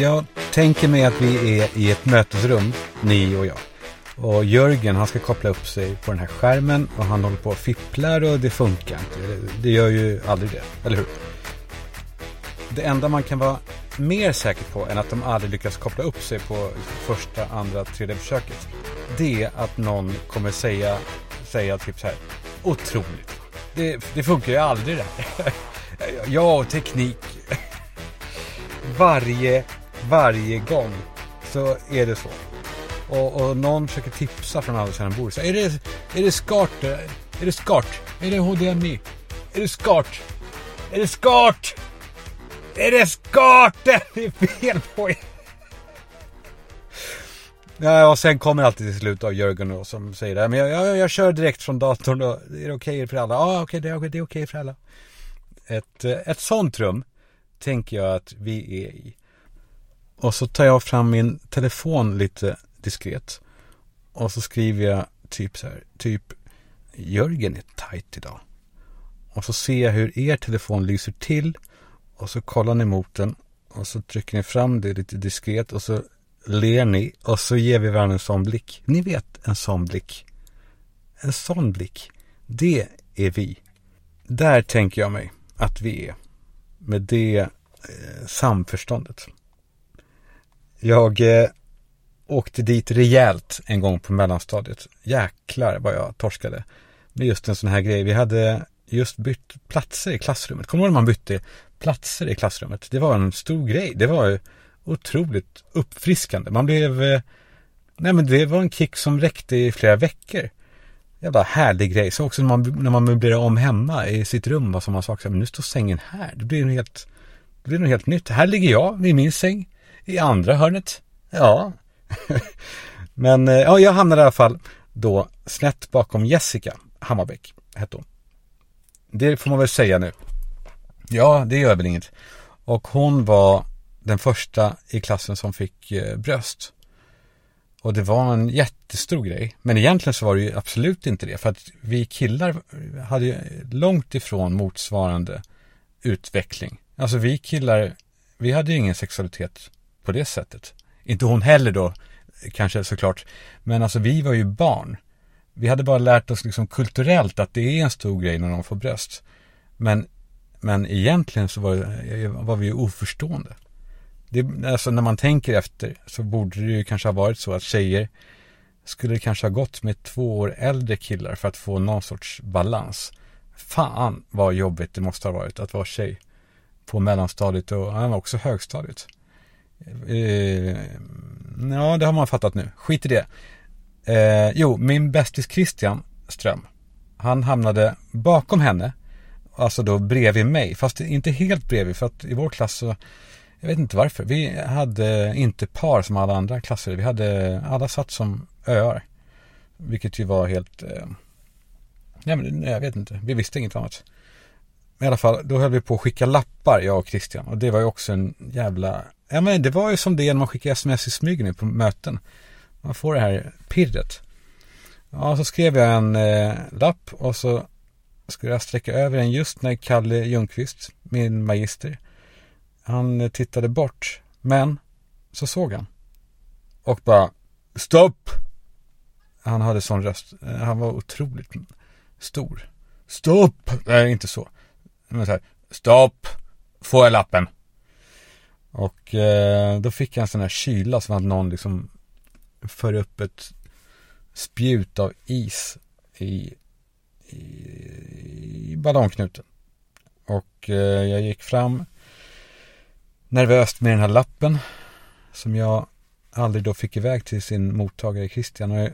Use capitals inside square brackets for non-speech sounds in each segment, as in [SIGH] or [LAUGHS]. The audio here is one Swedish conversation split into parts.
Jag tänker mig att vi är i ett mötesrum, ni och jag. Och Jörgen han ska koppla upp sig på den här skärmen och han håller på och fipplar och det funkar inte. Det gör ju aldrig det, eller hur? Det enda man kan vara mer säker på än att de aldrig lyckas koppla upp sig på första, andra, tredje försöket. Det är att någon kommer säga, säga typ så här. Otroligt. Det, det funkar ju aldrig det här. [LAUGHS] Ja, och teknik. Varje, varje gång så är det så. Och, och någon försöker tipsa från andra sidan bordet. Är det, är det SCART? Är det SCART? Är det HDMI? Är det SCART? Är det SCART? Är det SCART? [LAUGHS] Det är fel på er. Ja, och sen kommer alltid till slut av Jörgen då, som säger det. här. Men jag, jag, jag kör direkt från datorn då. Är det okej okay för alla? Ja, ah, okej, okay, det, är, det är okej okay för alla. Ett, ett sånt rum tänker jag att vi är i. Och så tar jag fram min telefon lite diskret. Och så skriver jag typ så här, typ Jörgen är tajt idag. Och så ser jag hur er telefon lyser till. Och så kollar ni mot den. Och så trycker ni fram det lite diskret. Och så ler ni. Och så ger vi varandra en sån blick. Ni vet en sån blick. En sån blick. Det är vi. Där tänker jag mig att vi är. Med det eh, samförståndet. Jag eh, åkte dit rejält en gång på mellanstadiet. Jäklar vad jag torskade. Med just en sån här grej. Vi hade just bytt platser i klassrummet. Kommer du ihåg när man bytte platser i klassrummet? Det var en stor grej. Det var otroligt uppfriskande. Man blev... Eh, nej men det var en kick som räckte i flera veckor. Jävla härlig grej. Så också när man, när man möblerar om hemma i sitt rum och sådana saker. Men nu står sängen här. Det blir något helt, det blir något helt nytt. Här ligger jag vid min säng. I andra hörnet. Ja, [LAUGHS] Men eh, ja, jag hamnade i alla fall då snett bakom Jessica Hammarbäck, hette hon. Det får man väl säga nu. Ja, det gör väl inget. Och hon var den första i klassen som fick eh, bröst. Och det var en jättestor grej. Men egentligen så var det ju absolut inte det. För att vi killar hade ju långt ifrån motsvarande utveckling. Alltså vi killar, vi hade ju ingen sexualitet på det sättet. Inte hon heller då, kanske såklart. Men alltså vi var ju barn. Vi hade bara lärt oss liksom kulturellt att det är en stor grej när någon får bröst. Men, men egentligen så var, var vi ju oförstående. Det, alltså när man tänker efter så borde det ju kanske ha varit så att tjejer skulle kanske ha gått med två år äldre killar för att få någon sorts balans. Fan vad jobbigt det måste ha varit att vara tjej på mellanstadiet och också högstadiet. Eh, ja, det har man fattat nu. Skit i det. Eh, jo, min bästis Christian Ström. Han hamnade bakom henne. Alltså då bredvid mig. Fast inte helt bredvid. För att i vår klass så. Jag vet inte varför. Vi hade inte par som alla andra klasser. Vi hade. Alla satt som öar. Vilket ju var helt. Eh, nej men jag vet inte. Vi visste inget annat. Men i alla fall. Då höll vi på att skicka lappar. Jag och Christian. Och det var ju också en jävla Ja men det var ju som det när man skickar sms i smyg nu på möten. Man får det här pirret. Ja, så skrev jag en eh, lapp och så skulle jag sträcka över den just när Kalle Ljungqvist, min magister, han eh, tittade bort. Men så såg han. Och bara Stopp! Han hade sån röst. Eh, han var otroligt stor. Stopp! Nej, inte så. Men så här. Stopp! Får jag lappen? Och eh, då fick jag en sån här kyla som att någon liksom för upp ett spjut av is i, i, i ballongknuten. Och eh, jag gick fram nervöst med den här lappen som jag aldrig då fick iväg till sin mottagare Christian. Och jag,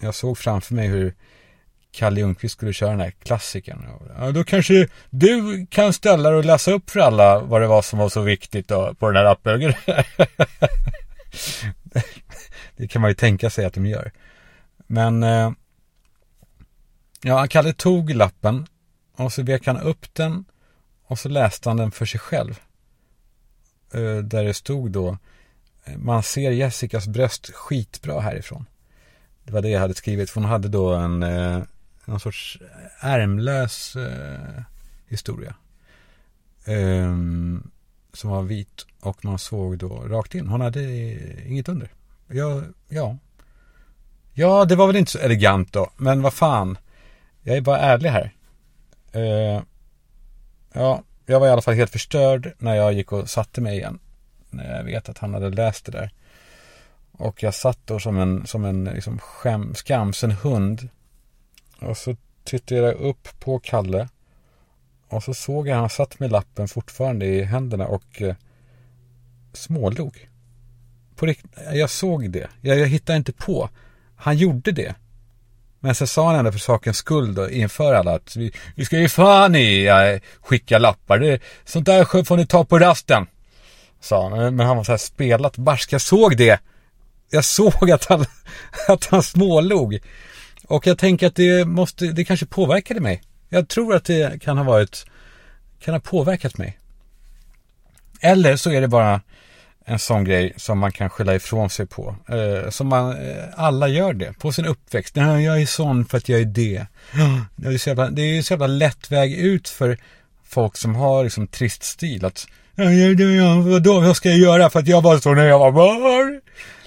jag såg framför mig hur Kalle Ljungqvist skulle köra den här klassikern. Ja, då kanske du kan ställa dig och läsa upp för alla vad det var som var så viktigt då, på den här appen. [LAUGHS] det kan man ju tänka sig att de gör. Men eh, ja, Kalle tog lappen och så vek han upp den och så läste han den för sig själv. Eh, där det stod då man ser Jessicas bröst skitbra härifrån. Det var det jag hade skrivit. För hon hade då en, eh, någon sorts eh, ärmlös eh, historia. Um, som var vit och man såg då rakt in. Hon hade eh, inget under. Ja, ja. Ja, det var väl inte så elegant då, men vad fan. Jag är bara ärlig här. Uh, ja, jag var i alla fall helt förstörd när jag gick och satte mig igen. När jag vet att han hade läst det där. Och jag satt då som en, som en liksom skäm, skamsen hund. Och så tittade jag upp på Kalle. Och så såg jag han satt med lappen fortfarande i händerna och eh, smålog. På rikt- jag såg det. Jag, jag hittade inte på. Han gjorde det. Men sen sa han ändå för sakens skull då inför alla att vi, vi ska ju fan i äh, skicka lappar. Det, sånt där får ni ta på rasten. Sa han. Men han var så här spelat barsk. Jag såg det. Jag såg att han, [LAUGHS] att han smålog. Och jag tänker att det måste, det kanske påverkade mig. Jag tror att det kan ha varit, kan ha påverkat mig. Eller så är det bara en sån grej som man kan skylla ifrån sig på. Eh, som man, eh, alla gör det på sin uppväxt. Nej, jag är sån för att jag är det. [GASPS] Det är så jävla, det är så jävla lätt väg ut för folk som har liksom trist stil. Att, vadå, vad ska jag göra för att jag var så när jag var barn?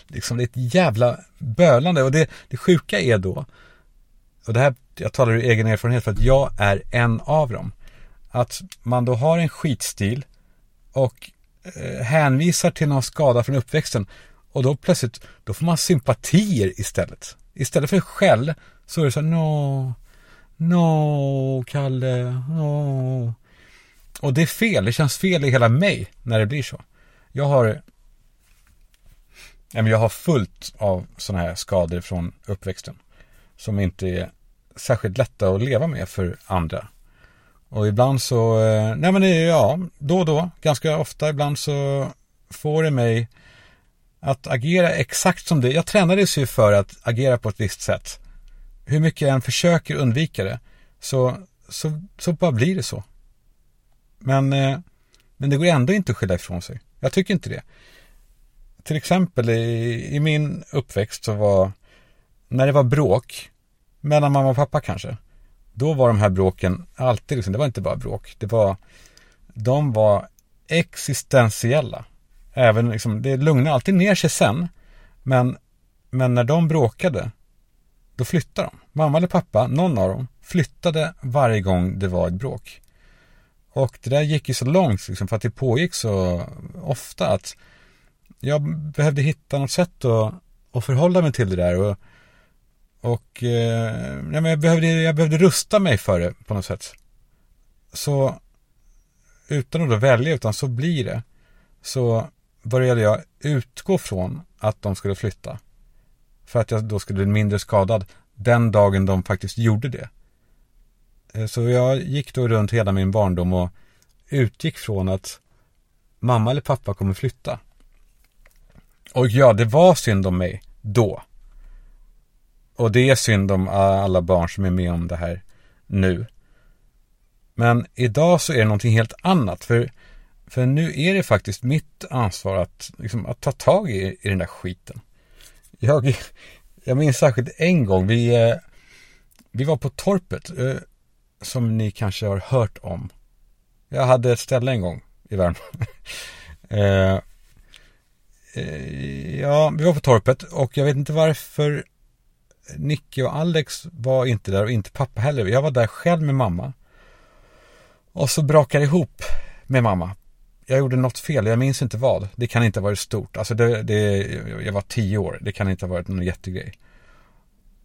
Liksom det är ett jävla bölande och det, det sjuka är då, och det här, jag talar ur egen erfarenhet för att jag är en av dem. Att man då har en skitstil och eh, hänvisar till någon skada från uppväxten och då plötsligt, då får man sympatier istället. Istället för skäll så är det så här, no, no, Kalle, no. Och det är fel, det känns fel i hela mig när det blir så. Jag har jag har fullt av sådana här skador från uppväxten. Som inte är särskilt lätta att leva med för andra. Och ibland så, eh, nej men det är ja, då och då, ganska ofta ibland så får det mig att agera exakt som det. Jag tränades ju för att agera på ett visst sätt. Hur mycket jag än försöker undvika det så, så, så bara blir det så. Men, eh, men det går ändå inte att skylla ifrån sig. Jag tycker inte det till exempel i, i min uppväxt så var, när det var bråk, mellan mamma och pappa kanske, då var de här bråken alltid, liksom, det var inte bara bråk, det var, de var existentiella. Även liksom, det lugnade alltid ner sig sen, men, men när de bråkade, då flyttade de. Mamma eller pappa, någon av dem, flyttade varje gång det var ett bråk. Och det där gick ju så långt, liksom, för att det pågick så ofta att jag behövde hitta något sätt att, att förhålla mig till det där. Och, och eh, men jag, behövde, jag behövde rusta mig för det på något sätt. Så utan att då välja, utan så blir det. Så började jag utgå från att de skulle flytta. För att jag då skulle bli mindre skadad den dagen de faktiskt gjorde det. Eh, så jag gick då runt hela min barndom och utgick från att mamma eller pappa kommer flytta. Och ja, det var synd om mig då. Och det är synd om alla barn som är med om det här nu. Men idag så är det någonting helt annat. För, för nu är det faktiskt mitt ansvar att, liksom, att ta tag i, i den där skiten. Jag, jag minns särskilt en gång. Vi, eh, vi var på torpet. Eh, som ni kanske har hört om. Jag hade ett ställe en gång i Värmland. [LAUGHS] Eh, ja, vi var på torpet och jag vet inte varför Nicky och Alex var inte där och inte pappa heller. Jag var där själv med mamma. Och så brakade det ihop med mamma. Jag gjorde något fel, jag minns inte vad. Det kan inte ha varit stort. Alltså det, det, jag var tio år, det kan inte ha varit någon jättegrej.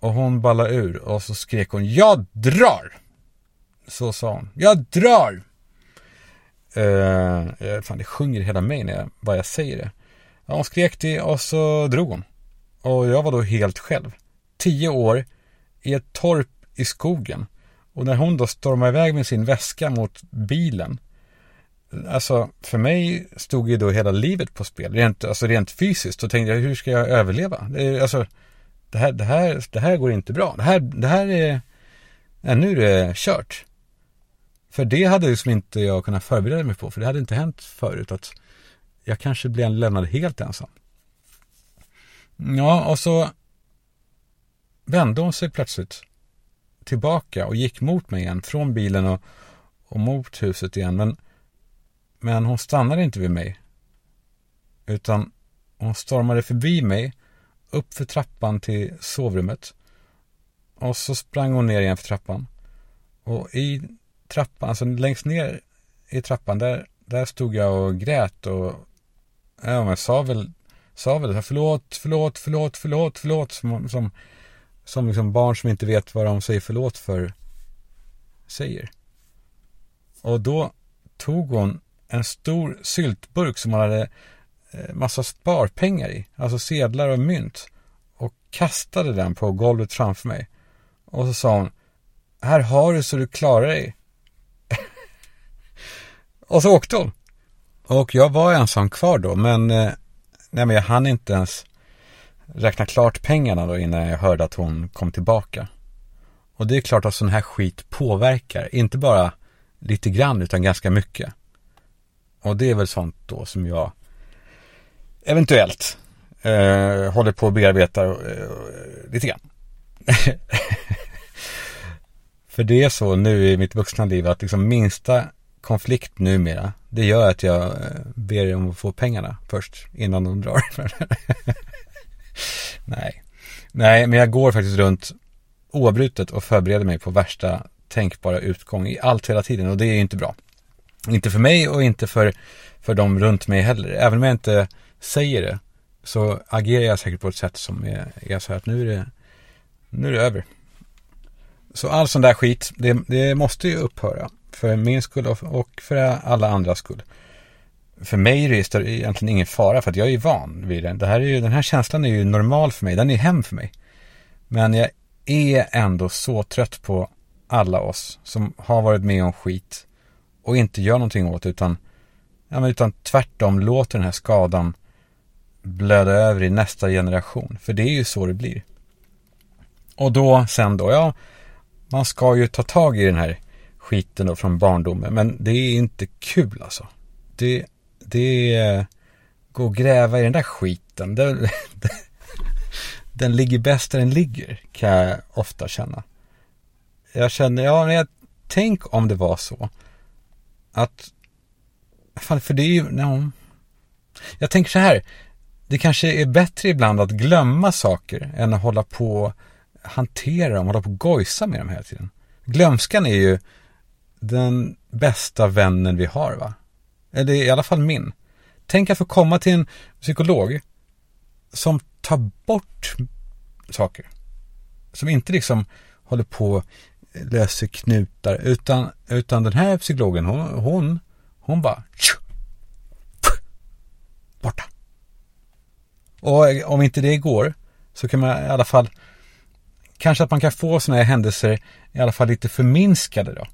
Och hon ballade ur och så skrek hon Jag drar! Så sa hon. Jag drar! Uh, fan, det sjunger hela mig när jag, vad jag säger det. Ja, hon skrek det och så drog hon. Och jag var då helt själv. Tio år i ett torp i skogen. Och när hon då stormar iväg med sin väska mot bilen. Alltså för mig stod ju då hela livet på spel. Rent, alltså rent fysiskt. Då tänkte jag hur ska jag överleva? Det, alltså, det här, det, här, det här går inte bra. Det här, det här är... Ja, nu är det kört. För det hade liksom inte jag kunnat förbereda mig på. För det hade inte hänt förut. att jag kanske blir lämnad helt ensam. Ja, och så vände hon sig plötsligt tillbaka och gick mot mig igen, från bilen och, och mot huset igen. Men, Men hon stannade inte vid mig. Utan hon stormade förbi mig, upp för trappan till sovrummet. Och så sprang hon ner igen för trappan. Och i trappan, alltså längst ner i trappan, där, där stod jag och grät och ja, men sa väl, sa väl förlåt, förlåt, förlåt, förlåt, förlåt. Som, som, som liksom barn som inte vet vad de säger förlåt för säger. Och då tog hon en stor syltburk som hon hade eh, massa sparpengar i, alltså sedlar och mynt och kastade den på golvet framför mig. Och så sa hon, här har du så du klarar dig. [LAUGHS] och så åkte hon. Och jag var ensam kvar då, men, eh, nej, men jag hann inte ens räkna klart pengarna då innan jag hörde att hon kom tillbaka. Och det är klart att sån här skit påverkar, inte bara lite grann utan ganska mycket. Och det är väl sånt då som jag eventuellt eh, håller på att bearbeta eh, lite grann. [LAUGHS] För det är så nu i mitt vuxna liv att liksom minsta konflikt numera, det gör att jag eh, ber om att få pengarna först innan de drar. [LAUGHS] Nej. Nej, men jag går faktiskt runt oavbrutet och förbereder mig på värsta tänkbara utgång i allt hela tiden och det är ju inte bra. Inte för mig och inte för, för de runt mig heller. Även om jag inte säger det så agerar jag säkert på ett sätt som är, är så här att nu är det, nu är det över. Så all sån där skit, det, det måste ju upphöra. För min skull och för alla andras skull. För mig är det egentligen ingen fara för att jag är van vid det. det här är ju, den här känslan är ju normal för mig, den är hem för mig. Men jag är ändå så trött på alla oss som har varit med om skit och inte gör någonting åt utan, ja, men utan tvärtom låter den här skadan blöda över i nästa generation. För det är ju så det blir. Och då sen då, ja, man ska ju ta tag i den här skiten då från barndomen. Men det är inte kul alltså. Det, det går gå och gräva i den där skiten. Den, [LAUGHS] den ligger bäst där den ligger, kan jag ofta känna. Jag känner, ja, men jag, tänk om det var så att, fan, för det är ju, no. jag tänker så här, det kanske är bättre ibland att glömma saker än att hålla på och hantera dem, hålla på och gojsa med dem hela tiden. Glömskan är ju den bästa vännen vi har, va? Eller i alla fall min. Tänk att få komma till en psykolog som tar bort saker. Som inte liksom håller på löser knutar. Utan, utan den här psykologen, hon, hon, hon bara borta. Och om inte det går så kan man i alla fall kanske att man kan få sådana här händelser i alla fall lite förminskade då.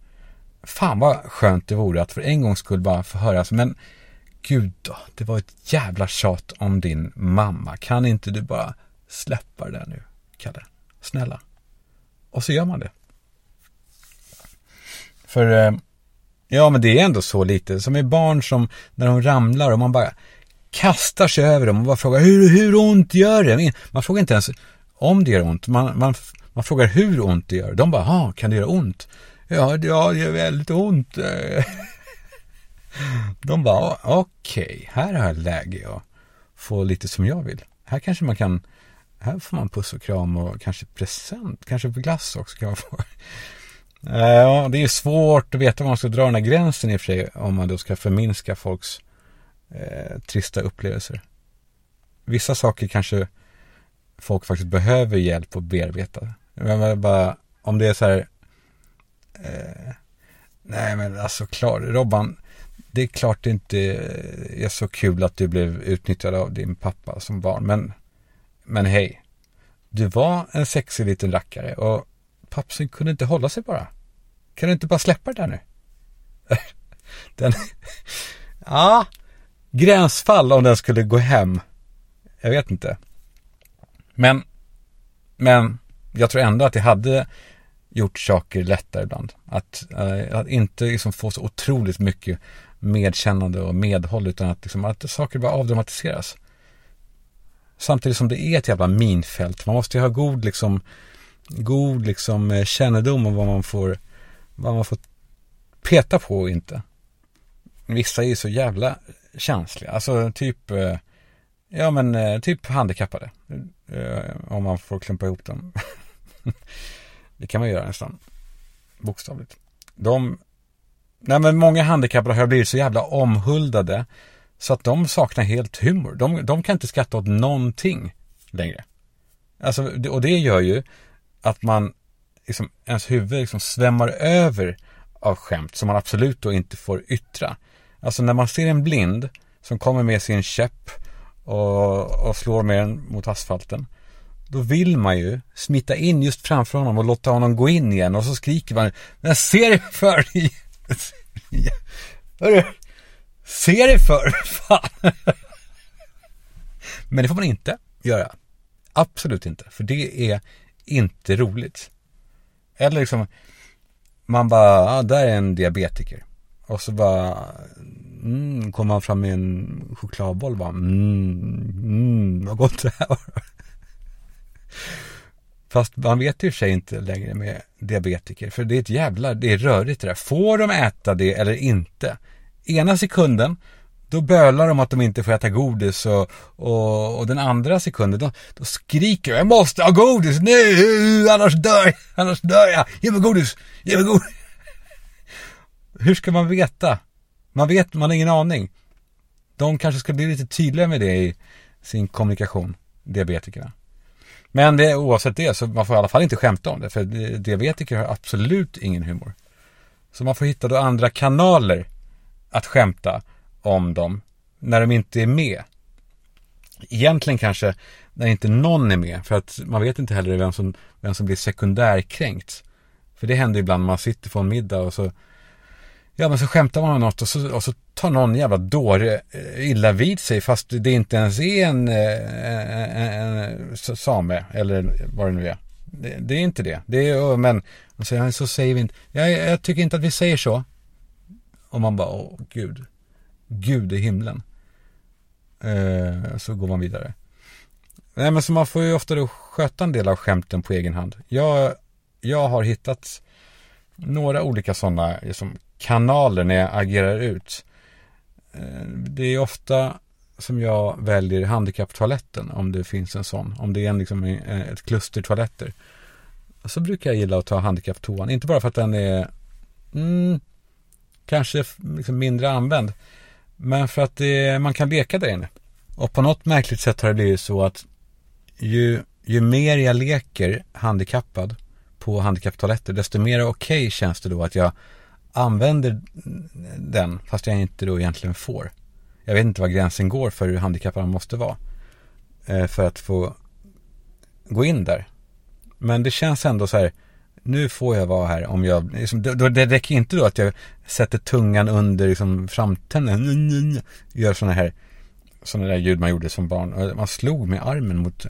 Fan vad skönt det vore att för en gångs skull bara få höra, men gud då, det var ett jävla tjat om din mamma. Kan inte du bara släppa det där nu, Kalle? Snälla. Och så gör man det. För, eh, ja men det är ändå så lite, som är barn som när de ramlar och man bara kastar sig över dem och bara frågar hur, hur ont gör det? Man frågar inte ens om det gör ont, man, man, man frågar hur ont det gör. De bara, kan det göra ont? Ja, det gör väldigt ont. [LAUGHS] De bara, okej, okay, här har jag läge att få lite som jag vill. Här kanske man kan, här får man puss och kram och kanske present, kanske glass också kan man få. [LAUGHS] Eh, ja, det är svårt att veta var man ska dra den här gränsen i och för sig om man då ska förminska folks eh, trista upplevelser. Vissa saker kanske folk faktiskt behöver hjälp att bearbeta. Men bara, om det är så här, eh, nej men alltså klar, Robban, det är klart det inte är så kul att du blev utnyttjad av din pappa som barn, men, men hej, du var en sexig liten rackare och pappsen kunde inte hålla sig bara. Kan du inte bara släppa det där nu? [LAUGHS] Den, [LAUGHS] ja, gränsfall om den skulle gå hem. Jag vet inte. Men, men jag tror ändå att det hade gjort saker lättare ibland. Att, eh, att inte liksom få så otroligt mycket medkännande och medhåll utan att, liksom, att saker bara avdramatiseras. Samtidigt som det är ett jävla minfält. Man måste ju ha god liksom god liksom eh, kännedom om vad man får vad man får peta på och inte. vissa är ju så jävla känsliga. Alltså typ, eh, ja men eh, typ handikappade. Eh, om man får klumpa ihop dem. [LAUGHS] det kan man göra nästan. Bokstavligt. De, nej men många handikappade har blivit så jävla omhuldade. Så att de saknar helt humor. De, de kan inte skratta åt någonting längre. Alltså, och det gör ju att man, liksom, ens huvud liksom svämmar över av skämt som man absolut då inte får yttra. Alltså när man ser en blind som kommer med sin käpp och, och slår med den mot asfalten. Då vill man ju smita in just framför honom och låta honom gå in igen och så skriker man Men ser dig för dig! [LAUGHS] Hörru! Se dig för! [LAUGHS] Fan! Men det får man inte göra. Absolut inte. För det är inte roligt. Eller liksom Man bara, ah, där är en diabetiker. Och så bara mm, kommer man fram med en chokladboll bara mm, mm, vad gott det här var. Fast man vet ju sig inte längre med diabetiker. För det är ett jävla, det är rörigt det där. Får de äta det eller inte? Ena sekunden, då bölar de att de inte får äta godis och, och, och den andra sekunden, då, då skriker jag måste ha godis nu, annars dör jag, annars dör jag, ge mig godis, ge mig godis. [LAUGHS] Hur ska man veta? Man vet, man har ingen aning. De kanske ska bli lite tydliga med det i sin kommunikation, diabetikerna. Men det, oavsett det så man får i alla fall inte skämta om det. För diabetiker har absolut ingen humor. Så man får hitta då andra kanaler att skämta om dem när de inte är med. Egentligen kanske när inte någon är med. För att man vet inte heller vem som, vem som blir sekundärkränkt. För det händer ibland när man sitter på en middag och så Ja men så skämtar man om något och så, och så tar någon jävla dåre eh, illa vid sig fast det inte ens är en, eh, en, en, en same eller vad det nu är. Det, det är inte det. Det är, men så, så säger vi inte. Jag, jag tycker inte att vi säger så. Och man bara, åh gud. Gud i himlen. Eh, så går man vidare. Nej men så man får ju ofta då sköta en del av skämten på egen hand. Jag, jag har hittat några olika sådana liksom, kanaler när jag agerar ut. Eh, det är ofta som jag väljer handikapptoaletten om det finns en sån. Om det är en, liksom, eh, ett kluster toaletter. Så brukar jag gilla att ta handikapptoan. Inte bara för att den är mm, kanske liksom mindre använd. Men för att det, man kan leka där inne. Och på något märkligt sätt har det blivit så att ju, ju mer jag leker handikappad på handikapptoaletter desto mer okej okay känns det då att jag använder den fast jag inte då egentligen får. Jag vet inte var gränsen går för hur handikappad man måste vara. Eh, för att få gå in där. Men det känns ändå så här, nu får jag vara här om jag, liksom, det, det räcker inte då att jag sätter tungan under liksom, framtänden, gör sådana här, sådana där ljud man gjorde som barn. Man slog med armen mot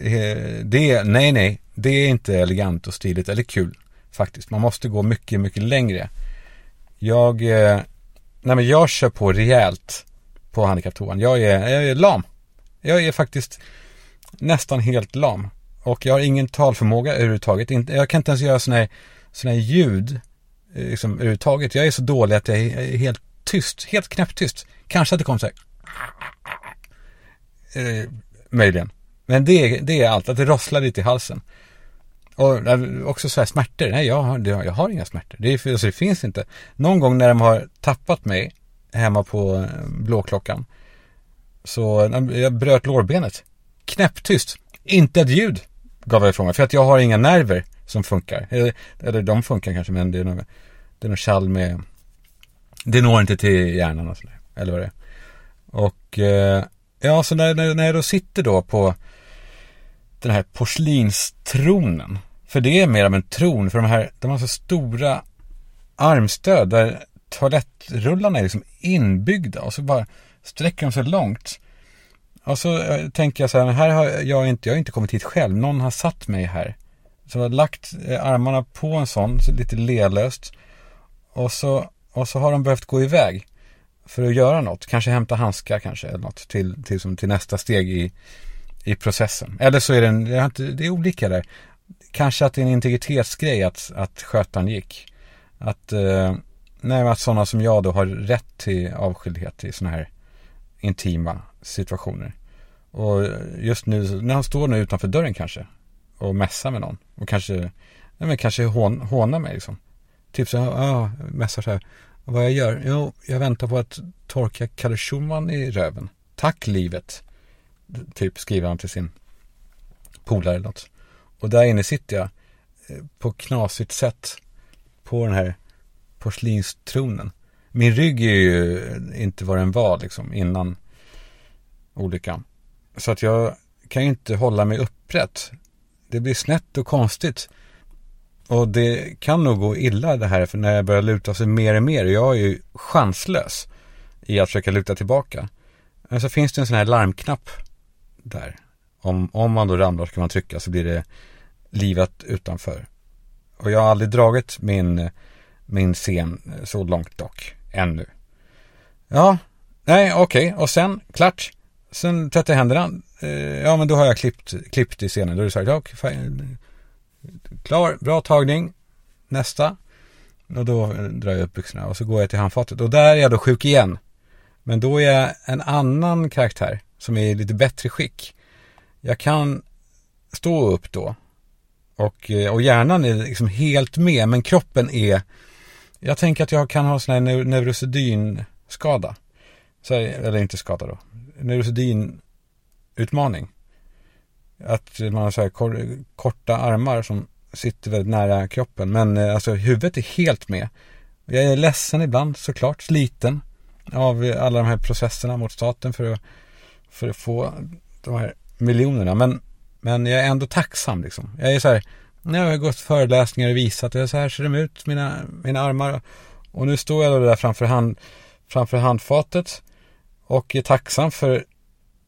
eh, det, nej nej, det är inte elegant och stiligt eller kul. Faktiskt. Man måste gå mycket, mycket längre. Jag, eh, nej men jag kör på rejält på handikapptoan. Jag är, jag är lam. Jag är faktiskt nästan helt lam. Och jag har ingen talförmåga överhuvudtaget. Jag kan inte ens göra sådana här, såna här ljud eh, liksom, överhuvudtaget. Jag är så dålig att jag är helt tyst. Helt knäpptyst. Kanske att det kommer så här. Eh, möjligen. Men det, det är allt. Att det rosslar lite i halsen. Och eh, också så här smärtor. Nej, jag har, jag har inga smärtor. Det, är, alltså, det finns inte. Någon gång när de har tappat mig hemma på eh, blåklockan. Så eh, jag bröt lårbenet. Knäpptyst. Inte ett ljud gav jag ifrån mig. För att jag har inga nerver som funkar. Eller, eller de funkar kanske men det är nog, det är kall med Det når inte till hjärnan och sådär. Eller vad det är. Och ja, så när, när, när jag då sitter då på den här porslinstronen. För det är mer av en tron, för de här, de har så stora armstöd där toalettrullarna är liksom inbyggda och så bara sträcker de sig långt. Och så eh, tänker jag så här, här har jag inte, jag har inte kommit hit själv, någon har satt mig här. Så jag har lagt eh, armarna på en sån, så lite lelöst. Och så, och så har de behövt gå iväg för att göra något. Kanske hämta handskar kanske, eller något till, till, som, till nästa steg i, i processen. Eller så är det, en, det är olika där. Kanske att det är en integritetsgrej att, att skötaren gick. Att, eh, Nej, att sådana som jag då har rätt till avskildhet i sådana här intima situationer. Och just nu, när han står nu utanför dörren kanske och mässar med någon och kanske, nej men kanske hån, hånar mig liksom. Typ så här, mässar så här. Vad jag gör? Jo, jag väntar på att torka Kalle Schumann i röven. Tack livet. Typ skriver han till sin polare eller något. Och där inne sitter jag eh, på knasigt sätt på den här porslinstronen. Min rygg är ju inte vad den var liksom innan olyckan. Så att jag kan ju inte hålla mig upprätt. Det blir snett och konstigt. Och det kan nog gå illa det här för när jag börjar luta sig mer och mer. Jag är ju chanslös i att försöka luta tillbaka. Men så finns det en sån här larmknapp där. Om, om man då ramlar så kan man trycka så blir det livet utanför. Och jag har aldrig dragit min, min scen så långt dock, ännu. Ja, nej okej, okay. och sen, klart. Sen tvättar jag händerna. Eh, ja, men då har jag klippt, klippt i scenen. Då är det så här, okay, klar, bra tagning. Nästa. Och då eh, drar jag upp byxorna och så går jag till handfatet. Och där är jag då sjuk igen. Men då är jag en annan karaktär som är i lite bättre skick. Jag kan stå upp då. Och, eh, och hjärnan är liksom helt med, men kroppen är... Jag tänker att jag kan ha sån här neurosedynskada. Så, eller inte skada då. Neurosedynutmaning. Att man har så här korta armar som sitter väldigt nära kroppen. Men eh, alltså huvudet är helt med. Jag är ledsen ibland såklart, sliten av alla de här processerna mot staten för att, för att få de här miljonerna. Men, men jag är ändå tacksam liksom. Jag är så här, nu har jag gått föreläsningar och visat, och så här ser de ut, mina, mina armar. Och nu står jag då där framför, hand, framför handfatet och är tacksam för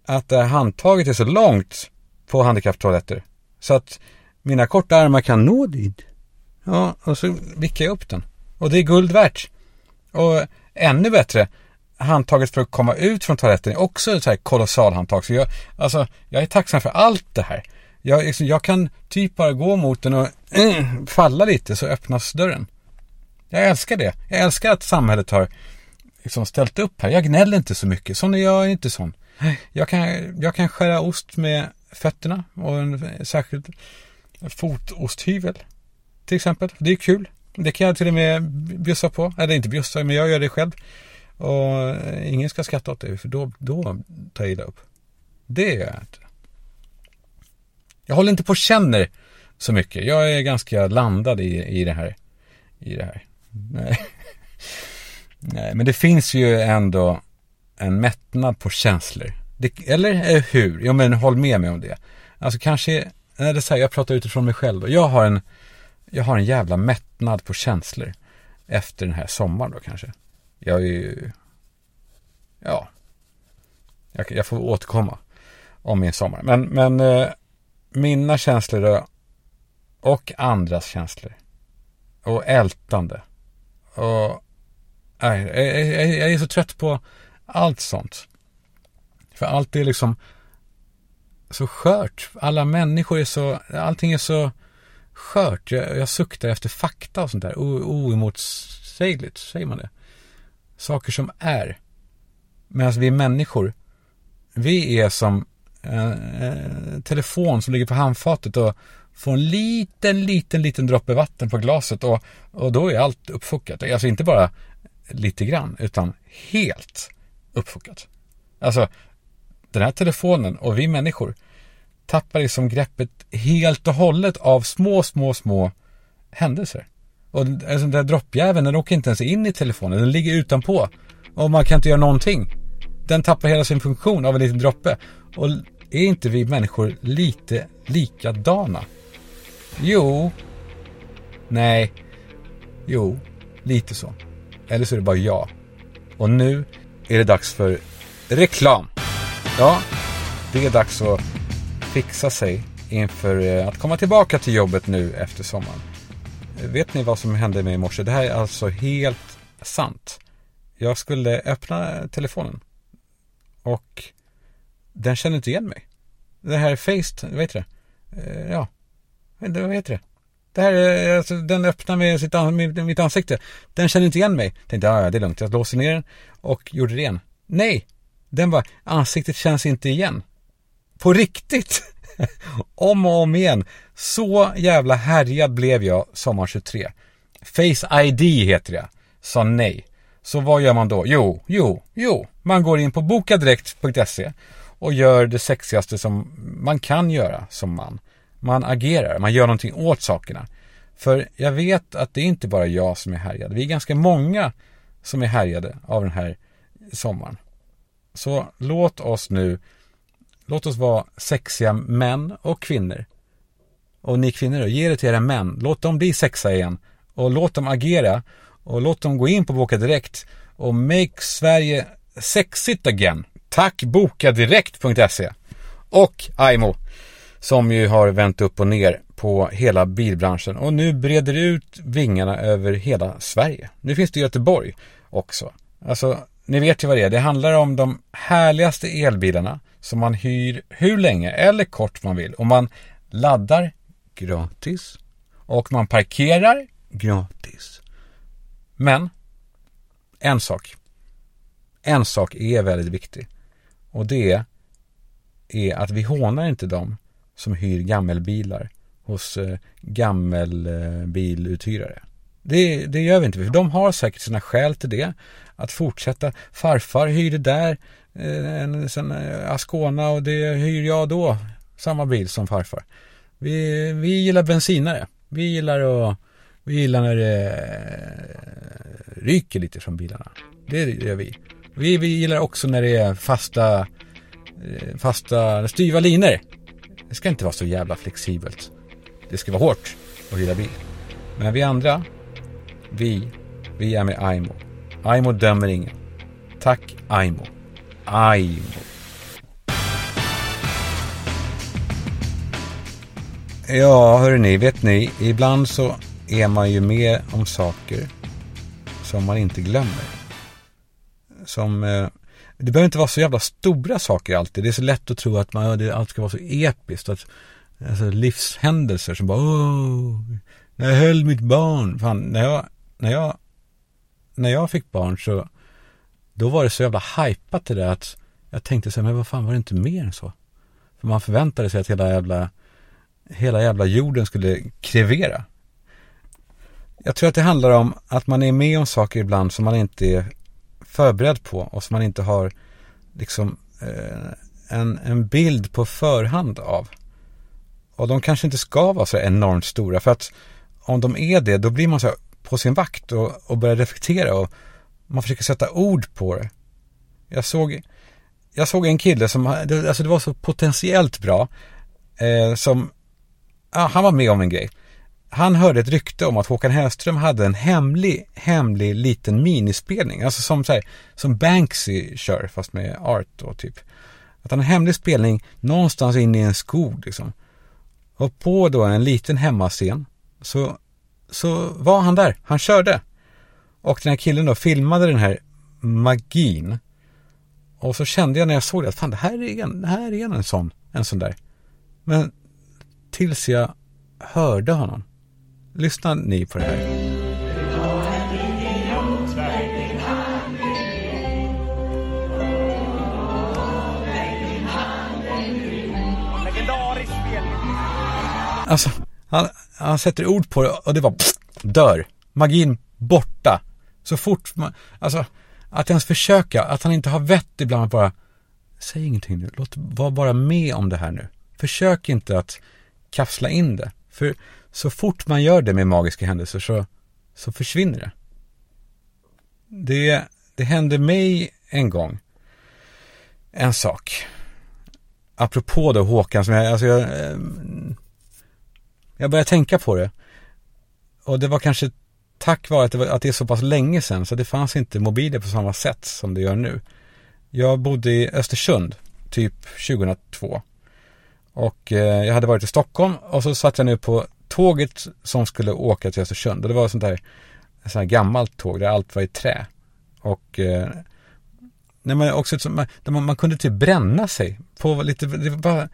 att det här handtaget är så långt på handikapptoaletter. Så att mina korta armar kan nå dit. Ja, och så vickar jag upp den. Och det är guld värt. Och ännu bättre, handtaget för att komma ut från toaletten är också ett så här kolossal handtag. Så jag, alltså, jag är tacksam för allt det här. Jag, liksom, jag kan typ bara gå mot den och äh, falla lite så öppnas dörren. Jag älskar det. Jag älskar att samhället har liksom ställt upp här. Jag gnäller inte så mycket. Sån är jag inte sån. Jag kan, jag kan skära ost med fötterna och en särskild fotosthyvel. Till exempel. Det är kul. Det kan jag till och med bjussa på. Eller inte bjussa, men jag gör det själv. Och eh, ingen ska skratta åt dig, för då, då tar jag illa upp. Det gör jag inte. Jag håller inte på och känner så mycket. Jag är ganska landad i, i det här. I det här. Nej. [LAUGHS] Nej, men det finns ju ändå en mättnad på känslor. Det, eller eh, hur? Ja, men håll med mig om det. Alltså kanske, nej, det är så här, jag pratar utifrån mig själv då. Jag har en, jag har en jävla mättnad på känslor. Efter den här sommaren då kanske. Jag är ju, ja. Jag, jag får återkomma om min sommar. Men, men eh, mina känslor då, och andras känslor. Och ältande. Och nej, jag, jag, jag är så trött på allt sånt. För allt är liksom så skört. Alla människor är så, allting är så skört. Jag, jag suktar efter fakta och sånt där. Oemotsägligt, säger man det? Saker som är. Medan vi människor, vi är som en telefon som ligger på handfatet och får en liten, liten, liten droppe vatten på glaset och, och då är allt uppfuckat. Alltså inte bara lite grann, utan helt uppfuckat. Alltså, den här telefonen och vi människor tappar liksom greppet helt och hållet av små, små, små händelser. Och en sån där droppjäveln, den åker inte ens in i telefonen, den ligger utanpå. Och man kan inte göra någonting. Den tappar hela sin funktion av en liten droppe. Och är inte vi människor lite likadana? Jo. Nej. Jo. Lite så. Eller så är det bara jag. Och nu är det dags för reklam. Ja, det är dags att fixa sig inför eh, att komma tillbaka till jobbet nu efter sommaren. Vet ni vad som hände mig i morse? Det här är alltså helt sant. Jag skulle öppna telefonen och den kände inte igen mig. Det här är Face, vad heter det? Eh, ja, vad heter det? Det här är, alltså, den öppnar med sitt, med mitt ansikte. Den känner inte igen mig. Tänkte, ja, det är lugnt. Jag låser ner den och gjorde det igen. Nej, den var, ansiktet känns inte igen. På riktigt. [LAUGHS] om och om igen. Så jävla härjad blev jag sommar 23. Face ID heter det. Sa nej. Så vad gör man då? Jo, jo, jo. Man går in på bokadirekt.se och gör det sexigaste som man kan göra som man. Man agerar, man gör någonting åt sakerna. För jag vet att det är inte bara jag som är härjad. Vi är ganska många som är härjade av den här sommaren. Så låt oss nu, låt oss vara sexiga män och kvinnor. Och ni kvinnor då, ge det till era män. Låt dem bli sexa igen. Och låt dem agera. Och låt dem gå in på Boka Direkt och make Sverige sexigt again. Tack bokadirekt.se och Aimo som ju har vänt upp och ner på hela bilbranschen och nu breder ut vingarna över hela Sverige. Nu finns det Göteborg också. Alltså, ni vet ju vad det är. Det handlar om de härligaste elbilarna som man hyr hur länge eller kort man vill och man laddar gratis och man parkerar gratis. Men en sak. En sak är väldigt viktig. Och det är att vi hånar inte dem som hyr gammelbilar hos eh, gammelbiluthyrare. Det, det gör vi inte, för de har säkert sina skäl till det. Att fortsätta. Farfar hyrde där Eh, en sån eh, Ascona och det hyr jag då. Samma bil som farfar. Vi, vi gillar bensinare. Vi gillar att vi gillar när det eh, ryker lite från bilarna. Det gör vi. Vi, vi gillar också när det är fasta, fasta, styva linor. Det ska inte vara så jävla flexibelt. Det ska vara hårt att hyra bil. Men vi andra, vi, vi är med Aimo. Aimo dömer ingen. Tack Aimo aj Ja, hörrni, vet ni, ibland så är man ju med om saker som man inte glömmer. Som, eh, det behöver inte vara så jävla stora saker alltid. Det är så lätt att tro att man, det, allt ska vara så episkt. Att, alltså livshändelser som bara, åh, när jag höll mitt barn. Fan, när jag, när jag, när jag fick barn så, då var det så jävla hajpat det det att jag tänkte så här, men vad fan var det inte mer än så? För man förväntade sig att hela jävla, hela jävla jorden skulle krevera. Jag tror att det handlar om att man är med om saker ibland som man inte är förberedd på och som man inte har liksom eh, en, en bild på förhand av. Och de kanske inte ska vara så enormt stora för att om de är det då blir man så här på sin vakt och, och börjar reflektera och man försöker sätta ord på det. Jag såg, jag såg en kille som, alltså det var så potentiellt bra, eh, som, ah, han var med om en grej. Han hörde ett rykte om att Håkan Hellström hade en hemlig, hemlig liten minispelning. Alltså som, så här, som Banksy kör fast med art då typ. Att han har en hemlig spelning någonstans inne i en skog liksom. Och på då en liten hemmascen så, så var han där. Han körde. Och den här killen då filmade den här magin. Och så kände jag när jag såg det att fan det här är en, här är en sån, en sån där. Men tills jag hörde honom. Lyssna ni på det här. Alltså, han, han sätter ord på det och det var pff, dör. Magin borta. Så fort man, alltså att ens försöka, att han inte har vett ibland att bara Säg ingenting nu, låt var bara med om det här nu. Försök inte att kapsla in det. För så fort man gör det med magiska händelser så, så försvinner det. Det, det hände mig en gång en sak. Apropå då Håkan som jag, alltså jag, eh, jag började tänka på det. Och det var kanske tack vare att det, var, att det är så pass länge sedan så det fanns inte mobiler på samma sätt som det gör nu. Jag bodde i Östersund typ 2002. Och eh, jag hade varit i Stockholm och så satt jag nu på tåget som skulle åka till Östersund. Och det var sånt där, ett sånt här gammalt tåg där allt var i trä. Och eh, nej, men också, man, man, man kunde typ bränna sig på lite, det var bara,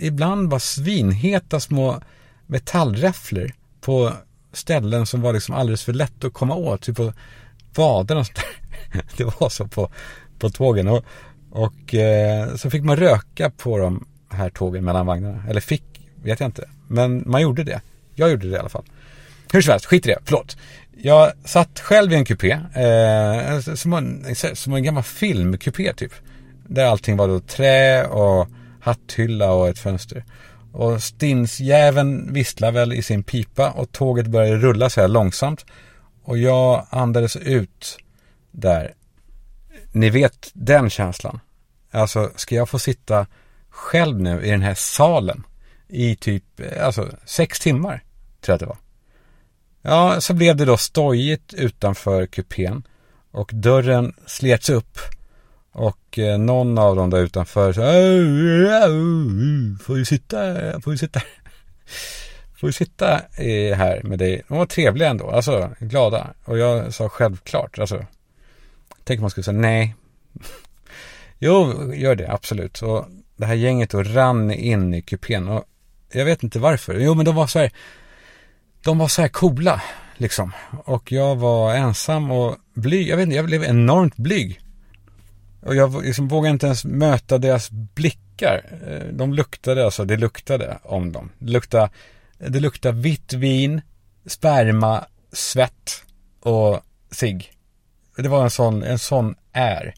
ibland var svinheta små metallräfflor på ställen som var liksom alldeles för lätt att komma åt. Typ på vaderna och sånt där. Det var så på, på tågen. Och, och eh, så fick man röka på de här tågen mellan vagnarna. Eller fick, vet jag inte. Men man gjorde det. Jag gjorde det i alla fall. Hur som helst, skit i det, förlåt. Jag satt själv i en kupé, eh, som, en, som en gammal filmkupé typ. Där allting var då trä och hatthylla och ett fönster. Och stinsjäveln visslar väl i sin pipa och tåget började rulla så här långsamt. Och jag andades ut där. Ni vet den känslan. Alltså, ska jag få sitta själv nu i den här salen i typ, alltså sex timmar, tror jag att det var. Ja, så blev det då stojigt utanför kupén och dörren slets upp och eh, någon av dem där utanför så får ju sitta, får ju sitta, får ju sitta eh, här med dig. De var trevliga ändå, alltså glada. Och jag sa självklart, alltså, tänk om man skulle säga nej. [LAUGHS] jo, gör det, absolut. Och det här gänget då rann in i kupén och jag vet inte varför. Jo, men de var så här, de var så här coola, liksom. Och jag var ensam och blyg. Jag vet inte, jag blev enormt blyg. Och jag liksom vågade inte ens möta deras blickar. Eh, de luktade alltså, det luktade om dem. Det luktade, det luktade vitt vin, sperma, svett och sig. Det var en sån, en sån är.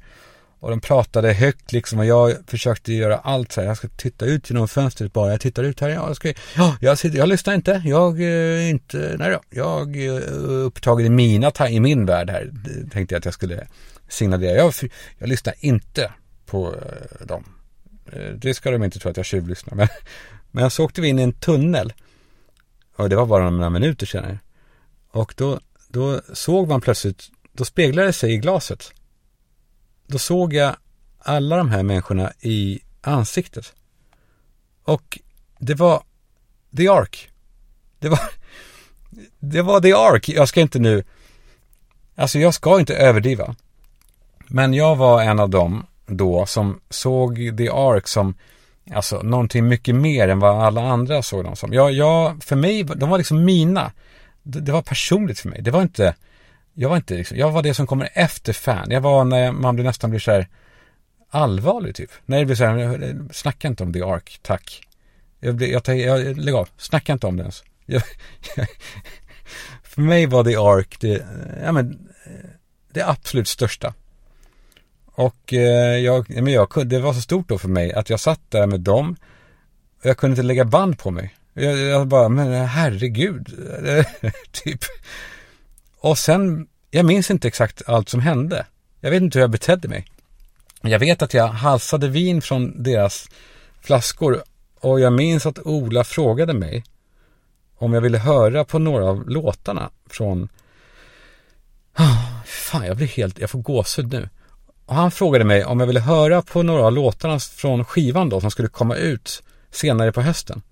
Och de pratade högt liksom och jag försökte göra allt så här. Jag ska titta ut genom fönstret bara. Jag tittar ut här. Ja, jag, ska, ja, jag, sitter, jag lyssnar inte. Jag är eh, inte, nej då. Jag är upptagen i mina, i min värld här. Tänkte jag att jag skulle signalerar, Jag, jag lyssnar inte på eh, dem. Eh, det ska de inte tro att jag tjuvlyssnar. Men, [LAUGHS] men så åkte vi in i en tunnel. Och det var bara några minuter senare. Och då, då såg man plötsligt, då speglade det sig i glaset. Då såg jag alla de här människorna i ansiktet. Och det var The Ark. Det var, [LAUGHS] det var The Ark. Jag ska inte nu, alltså jag ska inte överdriva. Men jag var en av dem då som såg The Ark som Alltså någonting mycket mer än vad alla andra såg dem som. Jag, jag, för mig, de var liksom mina. Det, det var personligt för mig. Det var inte, jag var inte liksom, jag var det som kommer efter fan. Jag var när man blir nästan blir så här allvarlig typ. När det blir så här, snacka inte om The Ark, tack. Jag, blir, jag, jag, lägg av, snacka inte om det ens. Jag, [LAUGHS] för mig var The Ark det, ja men, det absolut största. Och eh, jag, men jag, det var så stort då för mig att jag satt där med dem. Och jag kunde inte lägga band på mig. Jag, jag bara, men herregud. [LAUGHS] typ. Och sen, jag minns inte exakt allt som hände. Jag vet inte hur jag betedde mig. Jag vet att jag halsade vin från deras flaskor. Och jag minns att Ola frågade mig om jag ville höra på några av låtarna från... Oh, fan, jag blir helt, jag får gåshud nu. Och han frågade mig om jag ville höra på några av låtarna från skivan då som skulle komma ut senare på hösten.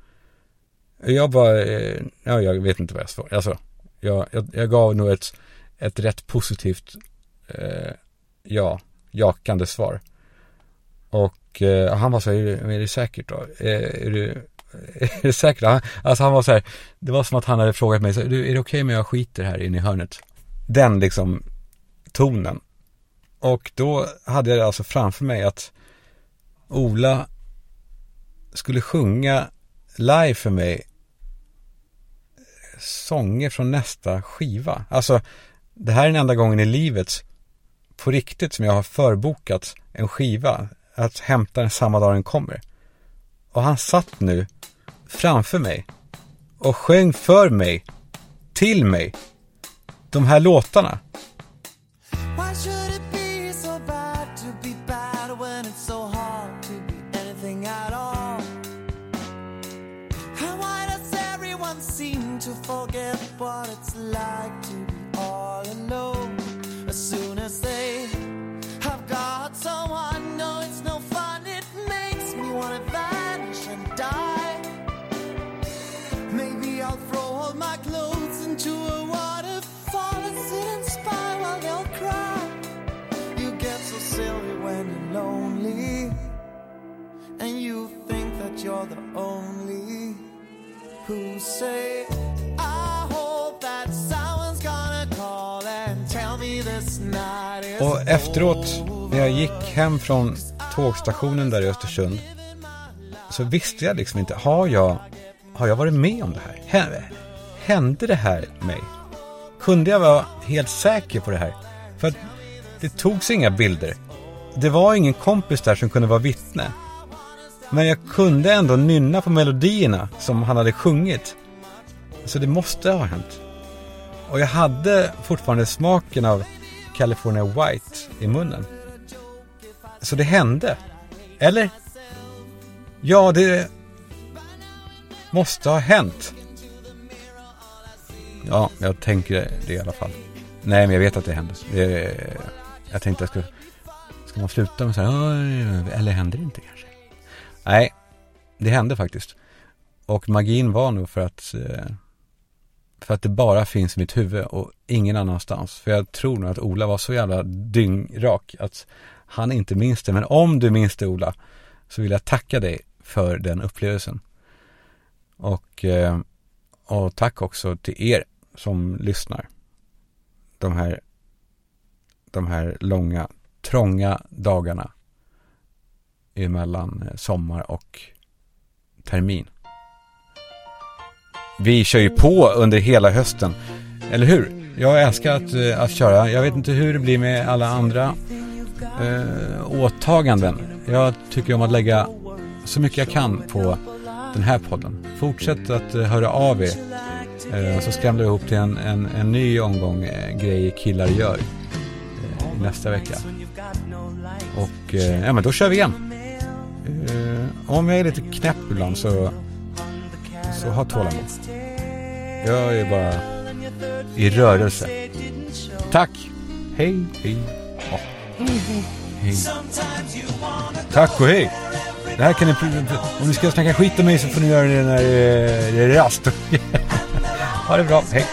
Jag bara, eh, ja, jag vet inte vad jag svarade. Alltså, jag, jag, jag gav nog ett, ett rätt positivt, eh, ja, jakande svar. Och eh, han var så här, är, är det säkert då? Är, är, du, eh, är det [LAUGHS] säkert? Han, alltså han var så här, det var som att han hade frågat mig, så, är det okej okay om jag skiter här inne i hörnet? Den liksom tonen. Och då hade jag alltså framför mig att Ola skulle sjunga live för mig sånger från nästa skiva. Alltså, det här är den enda gången i livet på riktigt som jag har förbokat en skiva att hämta den samma dag den kommer. Och han satt nu framför mig och sjöng för mig, till mig, de här låtarna. Efteråt, när jag gick hem från tågstationen där i Östersund, så visste jag liksom inte, har jag, har jag varit med om det här? Hände det här mig? Kunde jag vara helt säker på det här? För att det togs inga bilder. Det var ingen kompis där som kunde vara vittne. Men jag kunde ändå nynna på melodierna som han hade sjungit. Så det måste ha hänt. Och jag hade fortfarande smaken av California White i munnen. Så det hände. Eller? Ja, det måste ha hänt. Ja, jag tänker det i alla fall. Nej, men jag vet att det hände. Jag tänkte jag skulle... Ska man sluta med så här, eller händer det inte kanske? Nej, det hände faktiskt. Och magin var nog för att eh, för att det bara finns i mitt huvud och ingen annanstans. För jag tror nog att Ola var så jävla dyngrak att han inte minns det. Men om du minns det Ola, så vill jag tacka dig för den upplevelsen. Och, eh, och tack också till er som lyssnar. De här, de här långa, trånga dagarna emellan eh, sommar och termin. Vi kör ju på under hela hösten, eller hur? Jag älskar att, eh, att köra. Jag vet inte hur det blir med alla andra eh, åtaganden. Jag tycker om att lägga så mycket jag kan på den här podden. Fortsätt att eh, höra av er. Eh, så skramlar jag ihop till en, en, en ny omgång eh, grejer killar gör eh, nästa vecka. Och eh, ja, men då kör vi igen. om jag är lite knäpp ibland så, så ha tålamod. Jag är bara i rörelse. Tack! Hej, hej. Oh. hej. Tack och hej! Det här kan ni, om ni ska snacka skit om mig så får ni göra det när det är rast. [LAUGHS] ha det bra, hej!